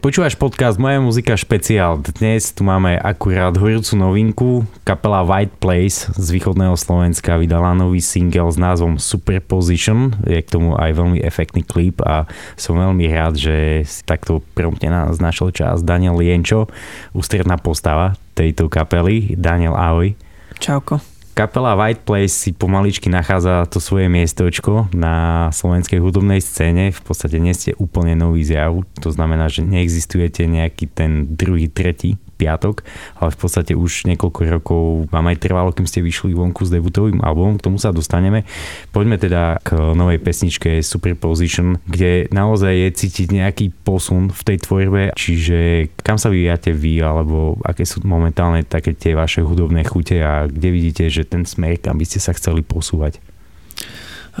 Počúvaš podcast Moja muzika špeciál. Dnes tu máme akurát horúcu novinku. Kapela White Place z východného Slovenska vydala nový single s názvom Superposition. Je k tomu aj veľmi efektný klip a som veľmi rád, že takto prompte nás našiel čas Daniel Lienčo, ústredná postava tejto kapely. Daniel, ahoj. Čauko kapela White Place si pomaličky nachádza to svoje miestočko na slovenskej hudobnej scéne. V podstate nie ste úplne nový zjav, to znamená, že neexistujete nejaký ten druhý, tretí piatok, ale v podstate už niekoľko rokov vám aj trvalo, kým ste vyšli vonku s debutovým albumom, k tomu sa dostaneme. Poďme teda k novej pesničke Superposition, kde naozaj je cítiť nejaký posun v tej tvorbe, čiže kam sa vyvíjate vy, alebo aké sú momentálne také tie vaše hudobné chute a kde vidíte, že ten smer, kam by ste sa chceli posúvať?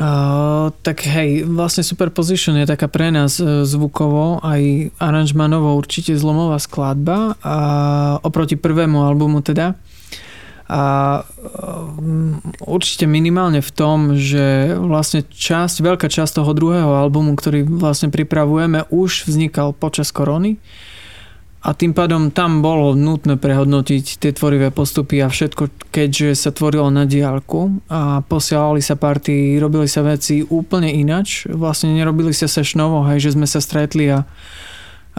Uh, tak hej, vlastne Superposition je taká pre nás uh, zvukovo aj aranžmanovo určite zlomová skladba a oproti prvému albumu teda. A uh, určite minimálne v tom, že vlastne časť, veľká časť toho druhého albumu, ktorý vlastne pripravujeme, už vznikal počas korony. A tým pádom tam bolo nutné prehodnotiť tie tvorivé postupy a všetko, keďže sa tvorilo na diálku a posielali sa party, robili sa veci úplne inač. Vlastne nerobili sa sešnovo, hej, že sme sa stretli a,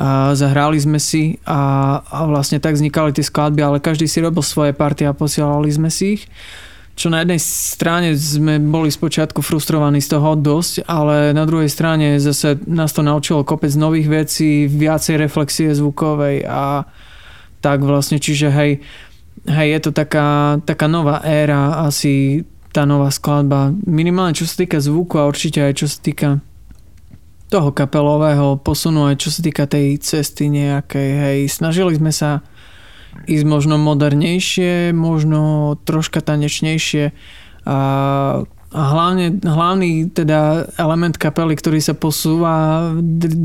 a zahrali sme si a, a vlastne tak vznikali tie skladby, ale každý si robil svoje party a posielali sme si ich čo na jednej strane sme boli spočiatku frustrovaní z toho dosť, ale na druhej strane zase nás to naučilo kopec nových vecí, viacej reflexie zvukovej a tak vlastne, čiže hej, hej je to taká, taká nová éra, asi tá nová skladba, minimálne čo sa týka zvuku a určite aj čo sa týka toho kapelového posunu, aj čo sa týka tej cesty nejakej, hej, snažili sme sa ísť možno modernejšie, možno troška tanečnejšie a a hlavne, hlavný teda element kapely, ktorý sa posúva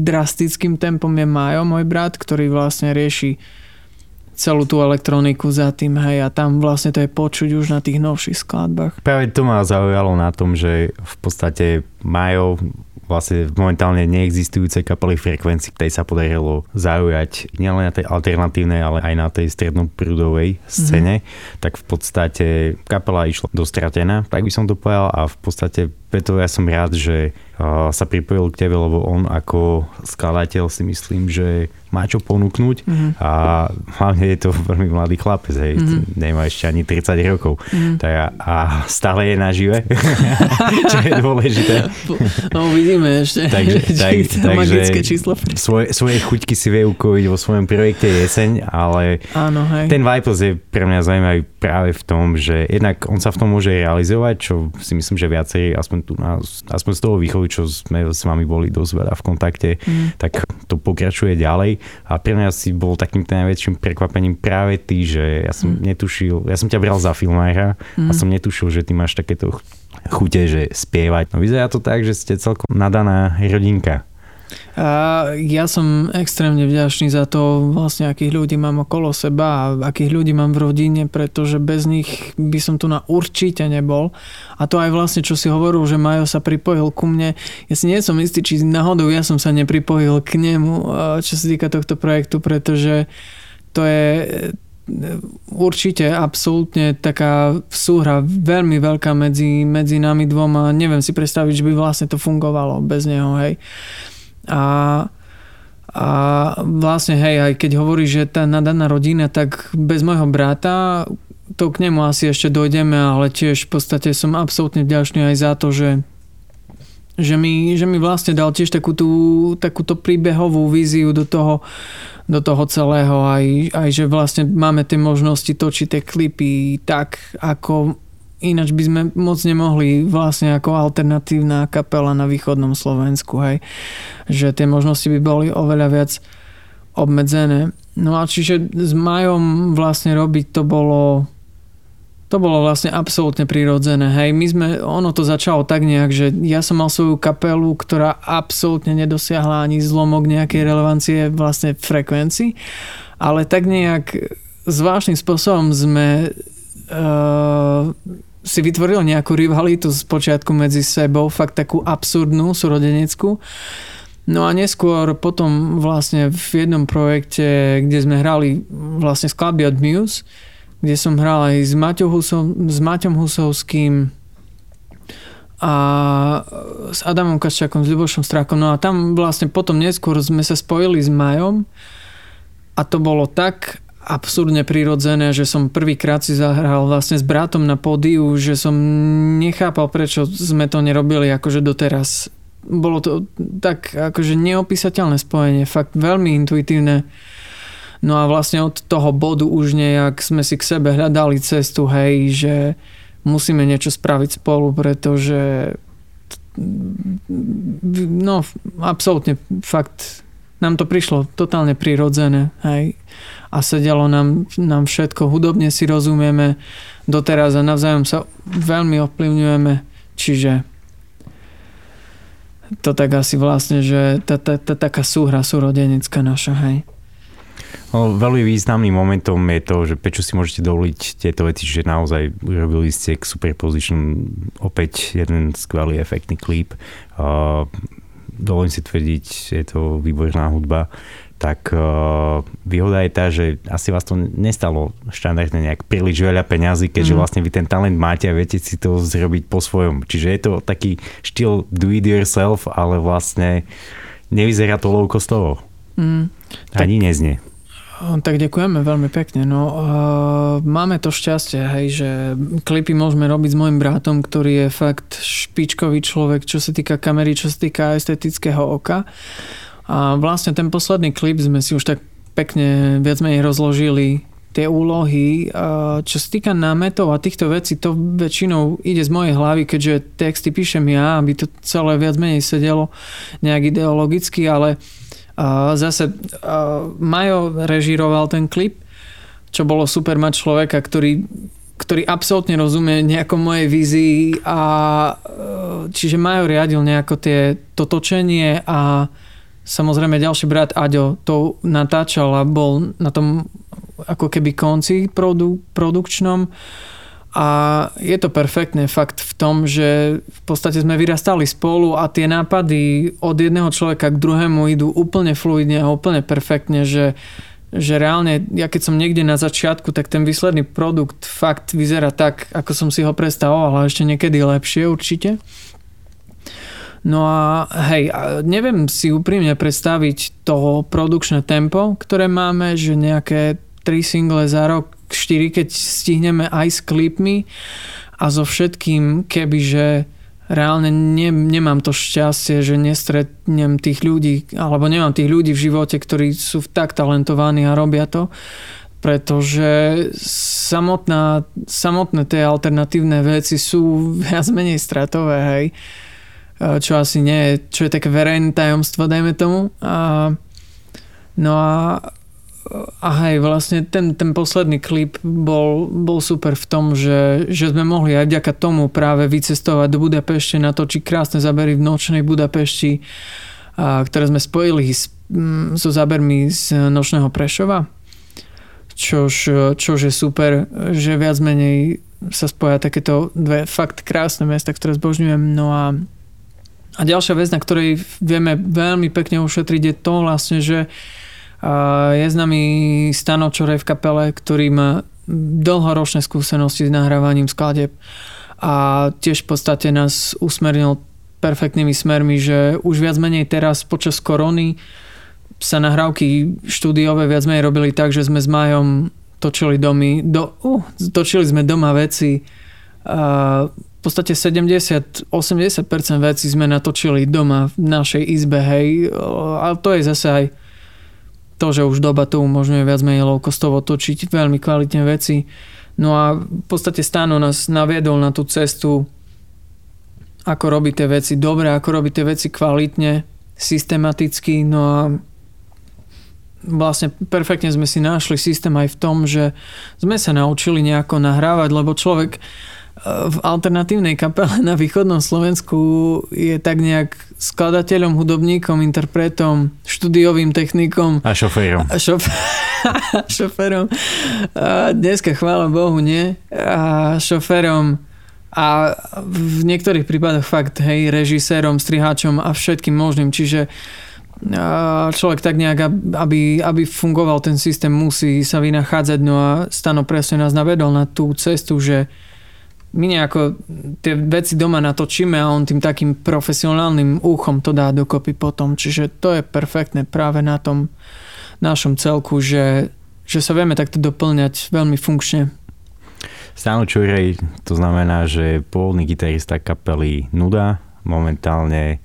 drastickým tempom je Majo, môj brat, ktorý vlastne rieši celú tú elektroniku za tým, hej, a tam vlastne to je počuť už na tých novších skladbách. Práve to ma zaujalo na tom, že v podstate Majo vlastne momentálne neexistujúcej kapely frekvencii, tej sa podarilo zaujať nielen na tej alternatívnej, ale aj na tej strednoprúdovej scéne, mm-hmm. tak v podstate kapela išla dostratená, tak by som to povedal a v podstate preto ja som rád, že sa pripojil k tebe, lebo on ako skladateľ si myslím, že má čo ponúknuť mm-hmm. a hlavne je to veľmi mladý chlapec, hej, mm-hmm. nemá ešte ani 30 rokov mm-hmm. tak a, a stále je nažive, čo je dôležité. No uvidíme ešte, takže, tak, takže číslo. Svoje, svoje chuťky si vie ukojiť vo svojom projekte Jeseň, ale Áno, hej. ten Vipers je pre mňa zaujímavý práve v tom, že jednak on sa v tom môže realizovať, čo si myslím, že viacej, aspoň, tu na, aspoň z toho východu, čo sme s vami boli dosť veľa v kontakte, mm. tak to pokračuje ďalej. A pre mňa si bol takým najväčším prekvapením práve ty, že ja som mm. netušil, ja som ťa bral za filmára mm. a som netušil, že ty máš takéto chute, že spievať. No vyzerá to tak, že ste celkom nadaná rodinka. A ja som extrémne vďačný za to, vlastne akých ľudí mám okolo seba a akých ľudí mám v rodine, pretože bez nich by som tu na určite nebol. A to aj vlastne, čo si hovoril, že Majo sa pripojil ku mne. Ja si nie som istý, či náhodou ja som sa nepripojil k nemu, čo sa týka tohto projektu, pretože to je určite absolútne taká súhra veľmi veľká medzi, medzi nami dvoma. Neviem si predstaviť, že by vlastne to fungovalo bez neho, hej. A, a vlastne, hej, aj keď hovorí, že tá nadaná rodina, tak bez môjho brata to k nemu asi ešte dojdeme, ale tiež v podstate som absolútne vďačný aj za to, že že mi, že mi vlastne dal tiež takú tú, takúto príbehovú víziu do toho, do toho celého. Aj, aj že vlastne máme tie možnosti točiť tie klipy tak, ako ináč by sme moc nemohli vlastne ako alternatívna kapela na východnom Slovensku, hej. Že tie možnosti by boli oveľa viac obmedzené. No a čiže s Majom vlastne robiť to bolo to bolo vlastne absolútne prirodzené. Hej, my sme, ono to začalo tak nejak, že ja som mal svoju kapelu, ktorá absolútne nedosiahla ani zlomok nejakej relevancie vlastne frekvencii, ale tak nejak zvláštnym spôsobom sme uh, si vytvoril nejakú rivalitu z počiatku medzi sebou, fakt takú absurdnú, súrodeneckú. No a neskôr potom vlastne v jednom projekte, kde sme hrali vlastne skladby od Muse, kde som hral aj s, Maťom Husov, s Maťom Husovským a s Adamom Kaščákom, s Ľubošom Strákom. No a tam vlastne potom neskôr sme sa spojili s Majom a to bolo tak absurdne prirodzené, že som prvýkrát si zahral vlastne s bratom na pódiu, že som nechápal, prečo sme to nerobili akože doteraz bolo to tak akože neopísateľné spojenie, fakt veľmi intuitívne. No a vlastne od toho bodu už nejak sme si k sebe hľadali cestu, hej, že musíme niečo spraviť spolu, pretože no, absolútne fakt nám to prišlo totálne prirodzené, hej. A sedelo nám, nám všetko, hudobne si rozumieme. Doteraz a navzájom sa veľmi ovplyvňujeme, čiže to tak asi vlastne, že tá, taká súhra súrodenická naša, hej. No, veľmi významným momentom je to, že prečo si môžete dovoliť tieto veci, že naozaj robili ste k Superposition opäť jeden skvelý efektný klip. Uh, dovolím si tvrdiť, je to výborná hudba tak uh, výhoda je tá, že asi vás to nestalo štandardne nejak príliš veľa peňazí, keďže mm. vlastne vy ten talent máte a viete si to zrobiť po svojom. Čiže je to taký štýl do it yourself, ale vlastne nevyzerá to low costovo. Mm. Ani tak, neznie. Tak ďakujeme veľmi pekne. No, uh, máme to šťastie, hej, že klipy môžeme robiť s môjim bratom, ktorý je fakt špičkový človek, čo sa týka kamery, čo sa týka estetického oka. A vlastne ten posledný klip sme si už tak pekne viac menej rozložili tie úlohy. Čo sa týka námetov a týchto vecí, to väčšinou ide z mojej hlavy, keďže texty píšem ja, aby to celé viac menej sedelo nejak ideologicky, ale zase Majo režíroval ten klip, čo bolo super mať človeka, ktorý ktorý absolútne rozumie nejakom mojej vízii a čiže Majo riadil nejako tie, to točenie a Samozrejme ďalší brat Aďo to natáčal a bol na tom ako keby konci produ, produkčnom a je to perfektné fakt v tom, že v podstate sme vyrastali spolu a tie nápady od jedného človeka k druhému idú úplne fluidne a úplne perfektne, že, že reálne, ja keď som niekde na začiatku, tak ten výsledný produkt fakt vyzerá tak, ako som si ho predstavoval a ešte niekedy lepšie určite. No a hej, neviem si úprimne predstaviť to produkčné tempo, ktoré máme, že nejaké 3 single za rok, 4, keď stihneme aj s klipmi a so všetkým, kebyže reálne ne, nemám to šťastie, že nestretnem tých ľudí, alebo nemám tých ľudí v živote, ktorí sú tak talentovaní a robia to, pretože samotná, samotné tie alternatívne veci sú viac menej stratové, hej čo asi nie je, čo je také verejné tajomstvo, dajme tomu. A, no a, a hej, vlastne ten, ten posledný klip bol, bol super v tom, že, že sme mohli aj vďaka tomu práve vycestovať do Budapešte, natočiť krásne zábery v nočnej Budapešti, a, ktoré sme spojili s, mm, so zábermi z nočného Prešova. Čož, čož je super, že viac menej sa spoja takéto dve fakt krásne mesta, ktoré zbožňujem. No a a ďalšia vec, na ktorej vieme veľmi pekne ušetriť, je to vlastne, že je nami Stano Čorej v kapele, ktorý má dlhoročné skúsenosti s nahrávaním skladeb a tiež v podstate nás usmernil perfektnými smermi, že už viac menej teraz počas korony sa nahrávky štúdiové viac menej robili tak, že sme s Majom točili domy, do, uh, točili sme doma veci uh, podstate 70-80% vecí sme natočili doma v našej izbe, hej. A to je zase aj to, že už doba to umožňuje viac menej low costovo točiť veľmi kvalitné veci. No a v podstate Stano nás naviedol na tú cestu, ako robiť tie veci dobre, ako robiť tie veci kvalitne, systematicky. No a vlastne perfektne sme si našli systém aj v tom, že sme sa naučili nejako nahrávať, lebo človek v alternatívnej kapele na východnom Slovensku je tak nejak skladateľom, hudobníkom, interpretom, štúdiovým technikom. A šoférom. A šof... šoférom. A dneska, chvála Bohu, nie. A šoférom a v niektorých prípadoch fakt, hej, režisérom, striháčom a všetkým možným. Čiže človek tak nejak, aby, aby fungoval ten systém, musí sa vynachádzať. No a Stano presne nás navedol na tú cestu, že my nejako tie veci doma natočíme a on tým takým profesionálnym úchom to dá dokopy potom. Čiže to je perfektné práve na tom našom celku, že, že sa vieme takto doplňať veľmi funkčne. Stano Čurej, to znamená, že pôvodný gitarista kapely Nuda momentálne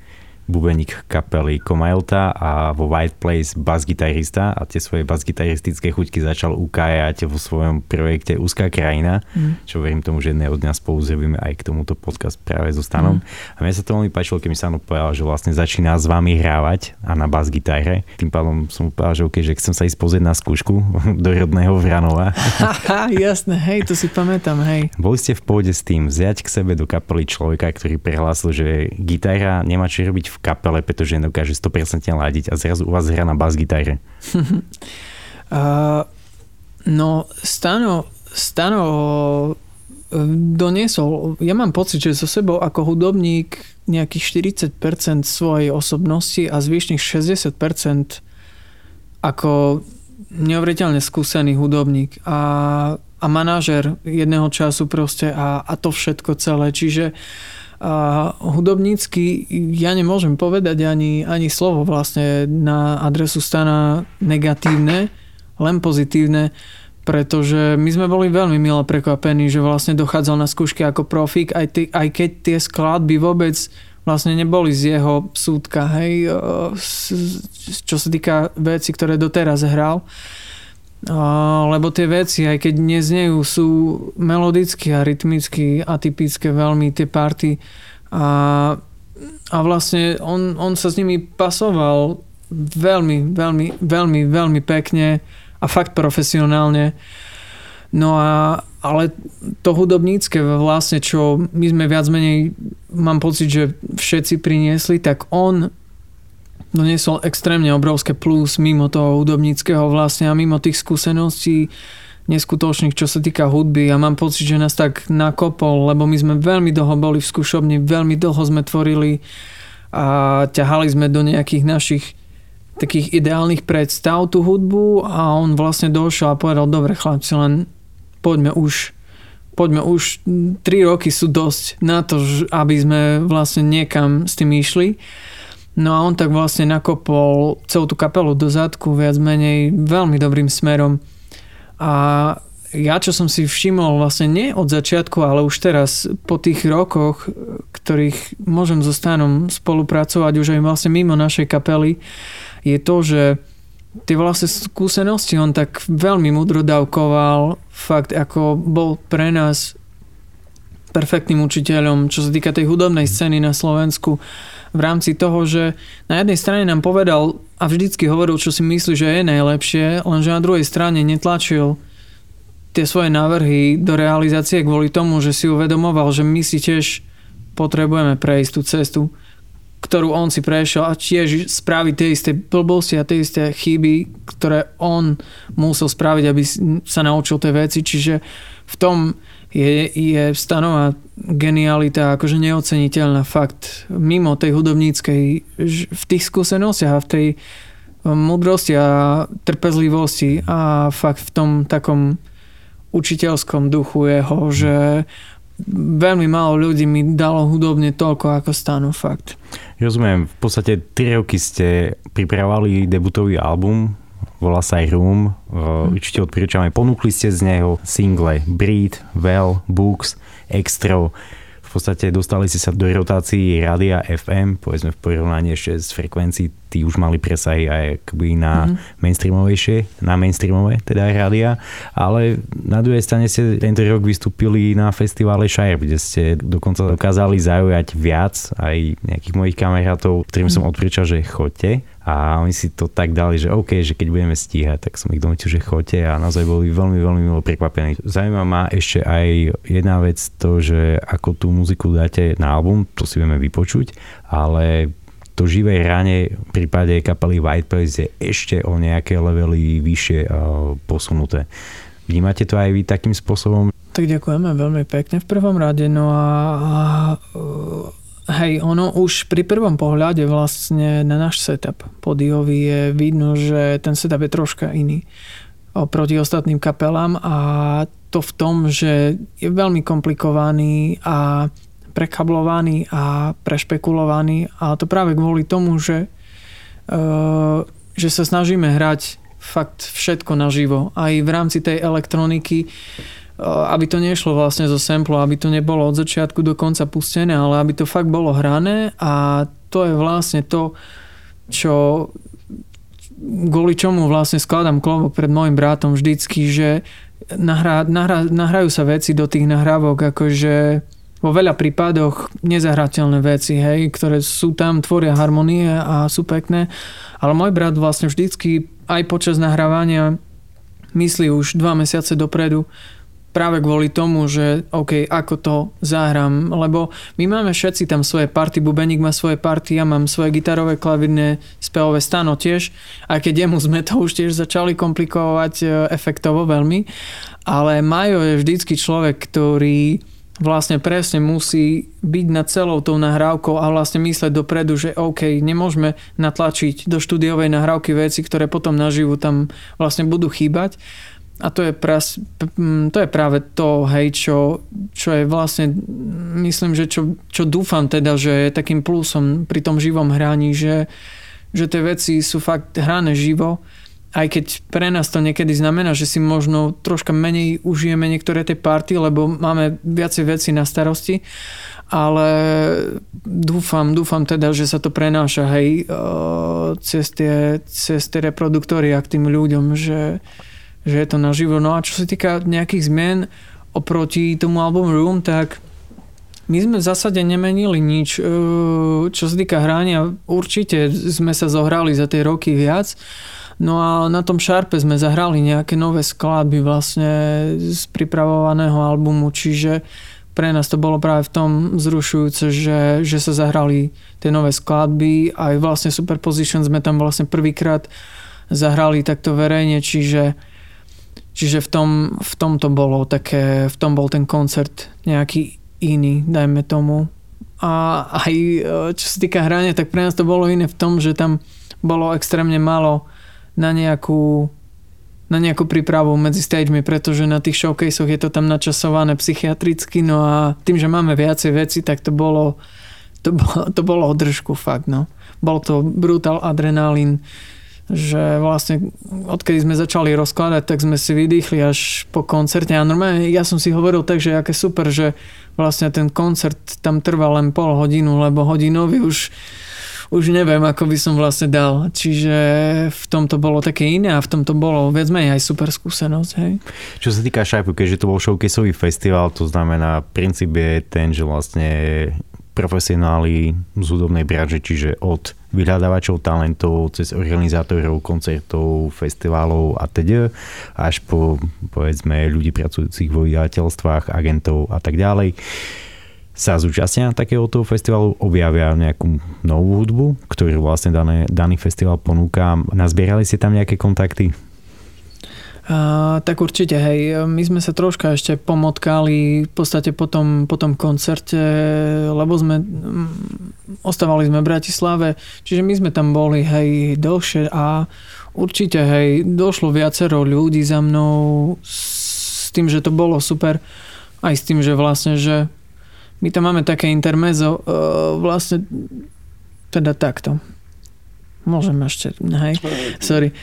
bubeník kapely Komailta a vo White Place bas-gitarista a tie svoje bas-gitaristické chuťky začal ukájať vo svojom projekte Úzká krajina, mm. čo verím tomu, že jedného dňa spolu zrobíme aj k tomuto podcast práve so Stanom. Mm. A mne sa to veľmi páčilo, keď mi Stano povedal, že vlastne začína s vami hrávať a na bas-gitare. Tým pádom som mu povedal, že, okay, že chcem sa ísť pozrieť na skúšku do rodného Vranova. Jasné, hej, to si pamätám, hej. Boli ste v pôde s tým vziať k sebe do kapely človeka, ktorý prehlásil, že gitara nemá čo robiť v kapele, pretože nedokáže 100% ladiť a zrazu u vás hra na bas-gitare? uh, no, Stano, Stano uh, doniesol, ja mám pocit, že so sebou ako hudobník nejakých 40% svojej osobnosti a zvyšných 60% ako neuveriteľne skúsený hudobník a, a manažer jedného času proste a, a to všetko celé. Čiže uh, a hudobnícky ja nemôžem povedať ani, ani slovo vlastne na adresu stana negatívne, len pozitívne, pretože my sme boli veľmi milo prekvapení, že vlastne dochádzal na skúšky ako profík, aj, ty, aj keď tie skladby vôbec vlastne neboli z jeho súdka, hej, čo sa týka veci, ktoré doteraz hral lebo tie veci, aj keď neznejú, sú melodicky a rytmicky atypické veľmi tie party a, a vlastne on, on sa s nimi pasoval veľmi, veľmi, veľmi, veľmi pekne a fakt profesionálne. No a ale to hudobnícke vlastne, čo my sme viac menej, mám pocit, že všetci priniesli, tak on doniesol extrémne obrovské plus mimo toho hudobníckého vlastne a mimo tých skúseností neskutočných, čo sa týka hudby. A mám pocit, že nás tak nakopol, lebo my sme veľmi dlho boli v skúšobni, veľmi dlho sme tvorili a ťahali sme do nejakých našich takých ideálnych predstav tú hudbu a on vlastne došiel a povedal, dobre chlapci, len poďme už poďme už, 3 roky sú dosť na to, aby sme vlastne niekam s tým išli No a on tak vlastne nakopol celú tú kapelu do zadku viac menej veľmi dobrým smerom. A ja, čo som si všimol vlastne nie od začiatku, ale už teraz po tých rokoch, ktorých môžem so Stanom spolupracovať už aj vlastne mimo našej kapely, je to, že tie vlastne skúsenosti on tak veľmi mudro dávkoval, fakt ako bol pre nás perfektným učiteľom, čo sa týka tej hudobnej scény na Slovensku v rámci toho, že na jednej strane nám povedal a vždycky hovoril, čo si myslí, že je najlepšie, lenže na druhej strane netlačil tie svoje návrhy do realizácie kvôli tomu, že si uvedomoval, že my si tiež potrebujeme prejsť tú cestu, ktorú on si prešiel a tiež spraviť tie isté blbosti a tie isté chyby, ktoré on musel spraviť, aby sa naučil tie veci. Čiže v tom je, je stanová genialita akože neoceniteľná fakt mimo tej hudobníckej v tých skúsenostiach a v tej múdrosti a trpezlivosti a fakt v tom takom učiteľskom duchu jeho, že veľmi málo ľudí mi dalo hudobne toľko ako stanu fakt. Rozumiem, v podstate 3 roky ste pripravovali debutový album, volá sa aj Room, hmm. určite odporúčam aj. Ponúkli ste z neho single Breed, Well, Books, Extra, v podstate dostali ste sa do rotácií rádia FM, povedzme v porovnaní ešte s frekvencií, tí už mali presahy aj akoby na mm-hmm. mainstreamovejšie, na mainstreamové teda rádia, ale na druhej strane ste tento rok vystúpili na festivale Shire, kde ste dokonca dokázali zaujať viac aj nejakých mojich kamarátov, ktorým mm-hmm. som odporúčal, že chodte a oni si to tak dali, že OK, že keď budeme stíhať, tak som ich donutil, že chodte a naozaj boli veľmi, veľmi milo prekvapení. Zaujíma ma ešte aj jedna vec to, že ako tú muziku dáte na album, to si vieme vypočuť, ale to živé hranie v prípade kapely White Place je ešte o nejaké levely vyššie posunuté. Vnímate to aj vy takým spôsobom? Tak ďakujeme veľmi pekne v prvom rade. No a, a hej, ono už pri prvom pohľade vlastne na náš setup podiový je vidno, že ten setup je troška iný oproti ostatným kapelám a to v tom, že je veľmi komplikovaný a prekablovaný a prešpekulovaný a to práve kvôli tomu, že, uh, že sa snažíme hrať fakt všetko naživo. Aj v rámci tej elektroniky aby to nešlo vlastne zo samplu, aby to nebolo od začiatku do konca pustené, ale aby to fakt bolo hrané a to je vlastne to, čo kvôli čomu vlastne skladám klobok pred môjim bratom vždycky, že nahrá, nahrá, nahrajú sa veci do tých nahrávok, akože vo veľa prípadoch nezahrateľné veci, hej, ktoré sú tam, tvoria harmonie a sú pekné, ale môj brat vlastne vždycky aj počas nahrávania myslí už dva mesiace dopredu, práve kvôli tomu, že OK, ako to zahrám, lebo my máme všetci tam svoje party, Bubeník má svoje party, ja mám svoje gitarové, klavirné, spevové stano tiež, aj keď jemu sme to už tiež začali komplikovať e, efektovo veľmi, ale Majo je vždycky človek, ktorý vlastne presne musí byť nad celou tou nahrávkou a vlastne mysleť dopredu, že OK, nemôžeme natlačiť do štúdiovej nahrávky veci, ktoré potom naživu tam vlastne budú chýbať. A to je, pras, to je práve to, hej, čo, čo je vlastne, myslím, že čo, čo dúfam teda, že je takým plusom pri tom živom hraní, že, že tie veci sú fakt hrané živo, aj keď pre nás to niekedy znamená, že si možno troška menej užijeme niektoré tie party, lebo máme viacej veci na starosti, ale dúfam, dúfam teda, že sa to prenáša hej, cez tie, cez tie reproduktory a k tým ľuďom, že, že je to naživo. No a čo sa týka nejakých zmien oproti tomu albumu Room, tak my sme v zásade nemenili nič. E, čo sa týka hrania, určite sme sa zohrali za tie roky viac. No a na tom Sharpe sme zahrali nejaké nové skladby vlastne z pripravovaného albumu, čiže pre nás to bolo práve v tom zrušujúce, že, že sa zahrali tie nové skladby, aj vlastne Superposition sme tam vlastne prvýkrát zahrali takto verejne, čiže Čiže v tom, v tom to bolo také, v tom bol ten koncert nejaký iný, dajme tomu. A aj e, čo sa týka hrania, tak pre nás to bolo iné v tom, že tam bolo extrémne málo na nejakú na nejakú prípravu medzi stagemi, pretože na tých showcaseoch je to tam načasované psychiatricky, no a tým, že máme viacej veci, tak to bolo to bolo, to bolo držku fakt, no. Bol to brutal adrenalín, že vlastne odkedy sme začali rozkladať, tak sme si vydýchli až po koncerte a normálne ja som si hovoril tak, že aké super, že vlastne ten koncert tam trval len pol hodinu, lebo hodinový už už neviem, ako by som vlastne dal. Čiže v tomto bolo také iné a v tomto bolo viac menej aj super skúsenosť. Hej. Čo sa týka Sharpu, keďže to bol showcaseový festival, to znamená, princíp je ten, že vlastne profesionáli z hudobnej branže, čiže od vyhľadávačov talentov, cez organizátorov koncertov, festivalov a teda, až po povedzme ľudí pracujúcich vo vydavateľstvách, agentov a tak ďalej sa zúčastnia takéhoto festivalu, objavia nejakú novú hudbu, ktorú vlastne dané, daný festival ponúka. Nazbierali ste tam nejaké kontakty? A, tak určite, hej. My sme sa troška ešte pomotkali v podstate po tom, po tom koncerte, lebo sme ostávali sme v Bratislave, čiže my sme tam boli, hej, dlhšie a určite, hej, došlo viacero ľudí za mnou s tým, že to bolo super, aj s tým, že vlastne, že my tam máme také intermezo, vlastne teda takto. Môžem ešte, hej, sorry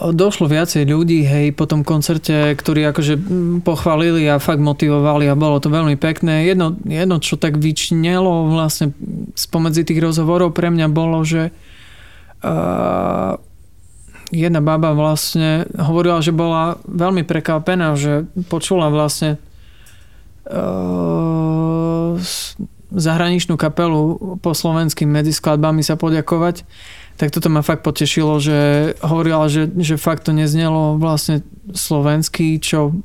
došlo viacej ľudí, hej, po tom koncerte, ktorí akože pochválili a fakt motivovali a bolo to veľmi pekné. Jedno, jedno čo tak vyčnelo vlastne spomedzi tých rozhovorov pre mňa bolo, že uh, jedna baba vlastne hovorila, že bola veľmi prekvapená, že počula vlastne zahraničnú kapelu po slovenským medzi skladbami sa poďakovať. Tak toto ma fakt potešilo, že hovorila, že, že fakt to neznelo vlastne slovenský, čo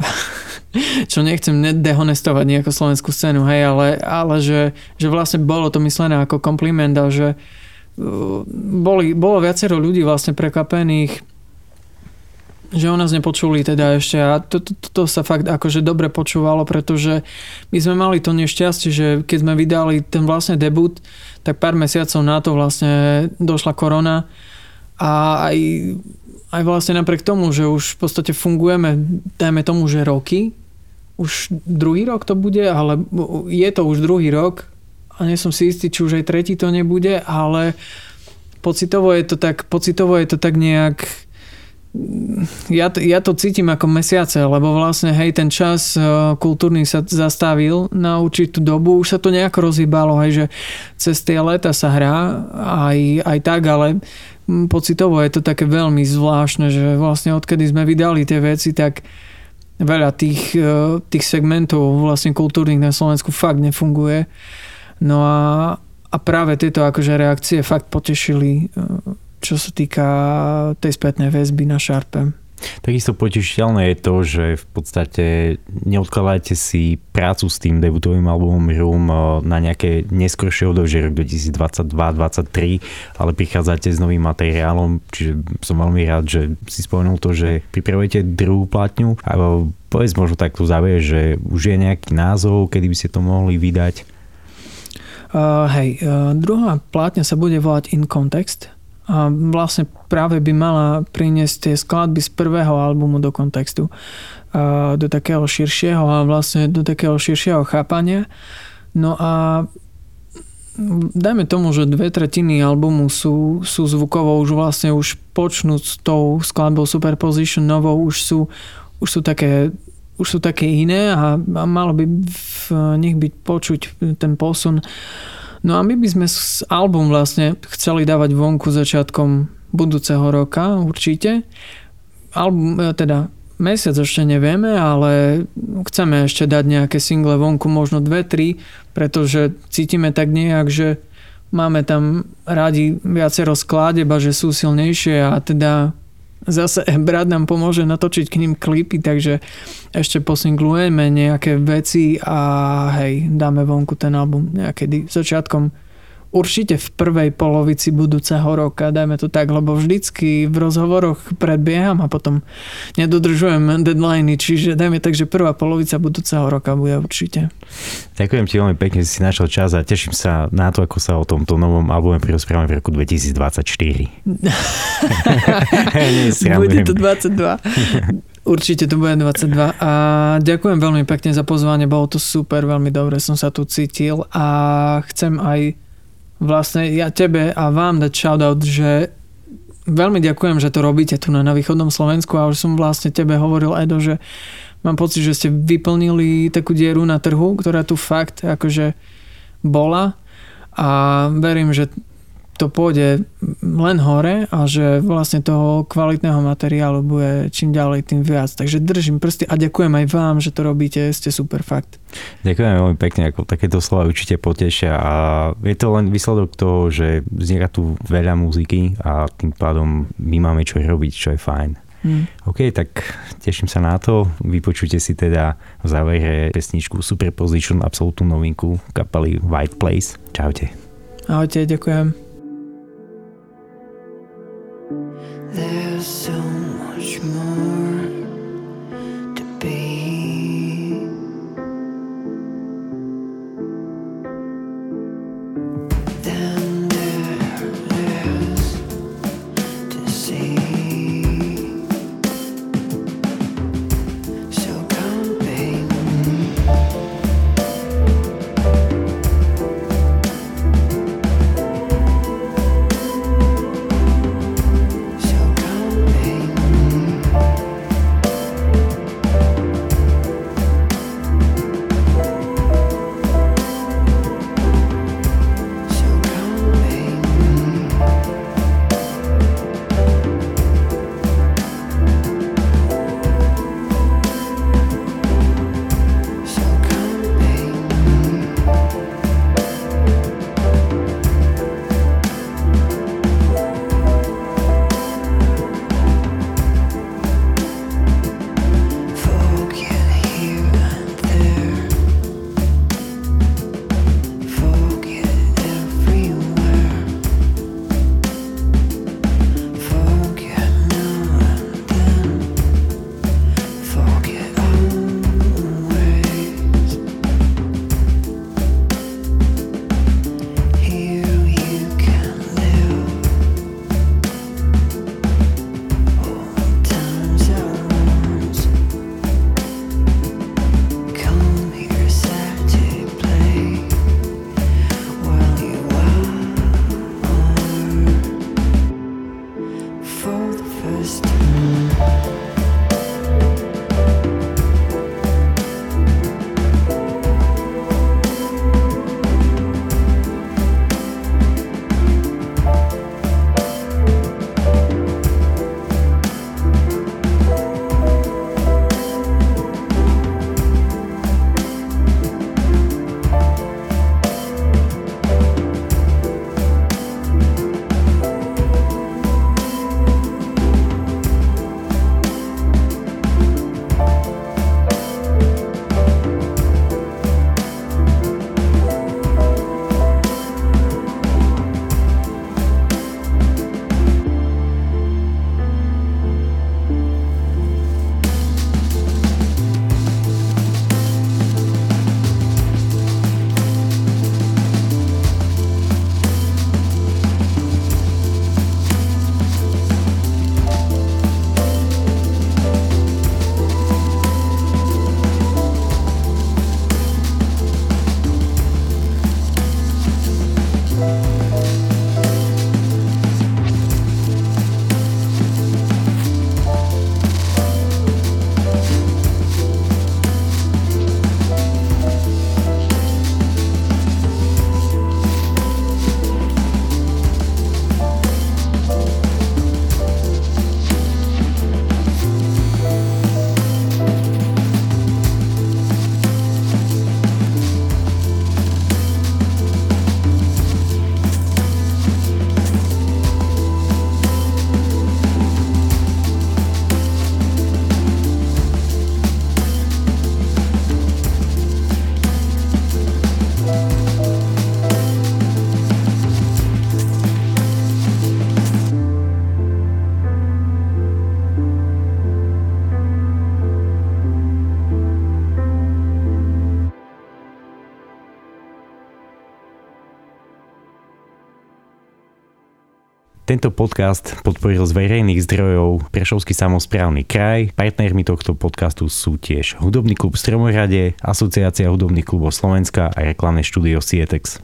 čo nechcem dehonestovať nejakú slovenskú scénu, hej, ale, ale že, že vlastne bolo to myslené ako kompliment a že uh, boli, bolo viacero ľudí vlastne prekvapených že o nás nepočuli teda ešte a to, to, to, to sa fakt akože dobre počúvalo, pretože my sme mali to nešťastie, že keď sme vydali ten vlastne debut, tak pár mesiacov na to vlastne došla korona a aj, aj vlastne napriek tomu, že už v podstate fungujeme, dajme tomu, že roky, už druhý rok to bude, ale je to už druhý rok a nie som si istý, či už aj tretí to nebude, ale pocitovo je to tak, pocitovo je to tak nejak ja, ja to cítim ako mesiace, lebo vlastne hej, ten čas uh, kultúrny sa zastavil na určitú dobu, už sa to nejako rozhýbalo, hej, že cez tie leta sa hrá aj, aj tak, ale pocitovo je to také veľmi zvláštne, že vlastne odkedy sme vydali tie veci, tak veľa tých, uh, tých segmentov vlastne kultúrnych na Slovensku fakt nefunguje. No a, a práve tieto akože reakcie fakt potešili uh, čo sa týka tej spätnej väzby na šarpe. Takisto potešiteľné je to, že v podstate neodkladajte si prácu s tým debutovým albumom Room eh, na nejaké neskôršie obdobie, rok 2022-2023, ale prichádzate s novým materiálom, čiže som veľmi rád, že si spomenul to, že pripravujete druhú platňu a povedz možno takto záver, že už je nejaký názov, kedy by ste to mohli vydať? Uh, hej, uh, druhá plátňa sa bude volať In Context a vlastne práve by mala priniesť tie skladby z prvého albumu do kontextu, do takého širšieho a vlastne do takého širšieho chápania. No a dajme tomu, že dve tretiny albumu sú, sú zvukovo už vlastne už počnúť s tou skladbou Superposition novou už sú, už sú také už sú také iné a, a malo by v nich byť počuť ten posun uh, No a my by sme s album vlastne chceli dávať vonku začiatkom budúceho roka určite. Album, e, teda mesiac ešte nevieme, ale chceme ešte dať nejaké single vonku, možno dve, tri, pretože cítime tak nejak, že máme tam radi viacero skládeb že sú silnejšie a teda zase brat nám pomôže natočiť k ním klipy, takže ešte posinglujeme nejaké veci a hej, dáme vonku ten album nejakedy začiatkom určite v prvej polovici budúceho roka, dajme to tak, lebo vždycky v rozhovoroch predbieham a potom nedodržujem deadliny, čiže dajme tak, že prvá polovica budúceho roka bude určite. Ďakujem ti veľmi pekne, že si našiel čas a teším sa na to, ako sa o tomto novom albume prirozprávame v roku 2024. bude to 22. Určite to bude 22 a ďakujem veľmi pekne za pozvanie, bolo to super, veľmi dobre som sa tu cítil a chcem aj vlastne ja tebe a vám dať shoutout, že veľmi ďakujem, že to robíte tu na, na východnom Slovensku a už som vlastne tebe hovoril, Edo, že mám pocit, že ste vyplnili takú dieru na trhu, ktorá tu fakt akože bola. A verím, že to pôjde len hore a že vlastne toho kvalitného materiálu bude čím ďalej tým viac. Takže držím prsty a ďakujem aj vám, že to robíte, ste super fakt. Ďakujem veľmi pekne, ako takéto slova určite potešia a je to len výsledok toho, že vzniká tu veľa muziky a tým pádom my máme čo robiť, čo je fajn. Hmm. OK, tak teším sa na to. Vypočujte si teda v závere pesničku Superposition, absolútnu novinku kapely White Place. Čaute. Ahojte, ďakujem. Tento podcast podporil z verejných zdrojov Prešovský samozprávny kraj. Partnermi tohto podcastu sú tiež Hudobný klub Stromorade, Asociácia hudobných klubov Slovenska a reklamné štúdio Sietex.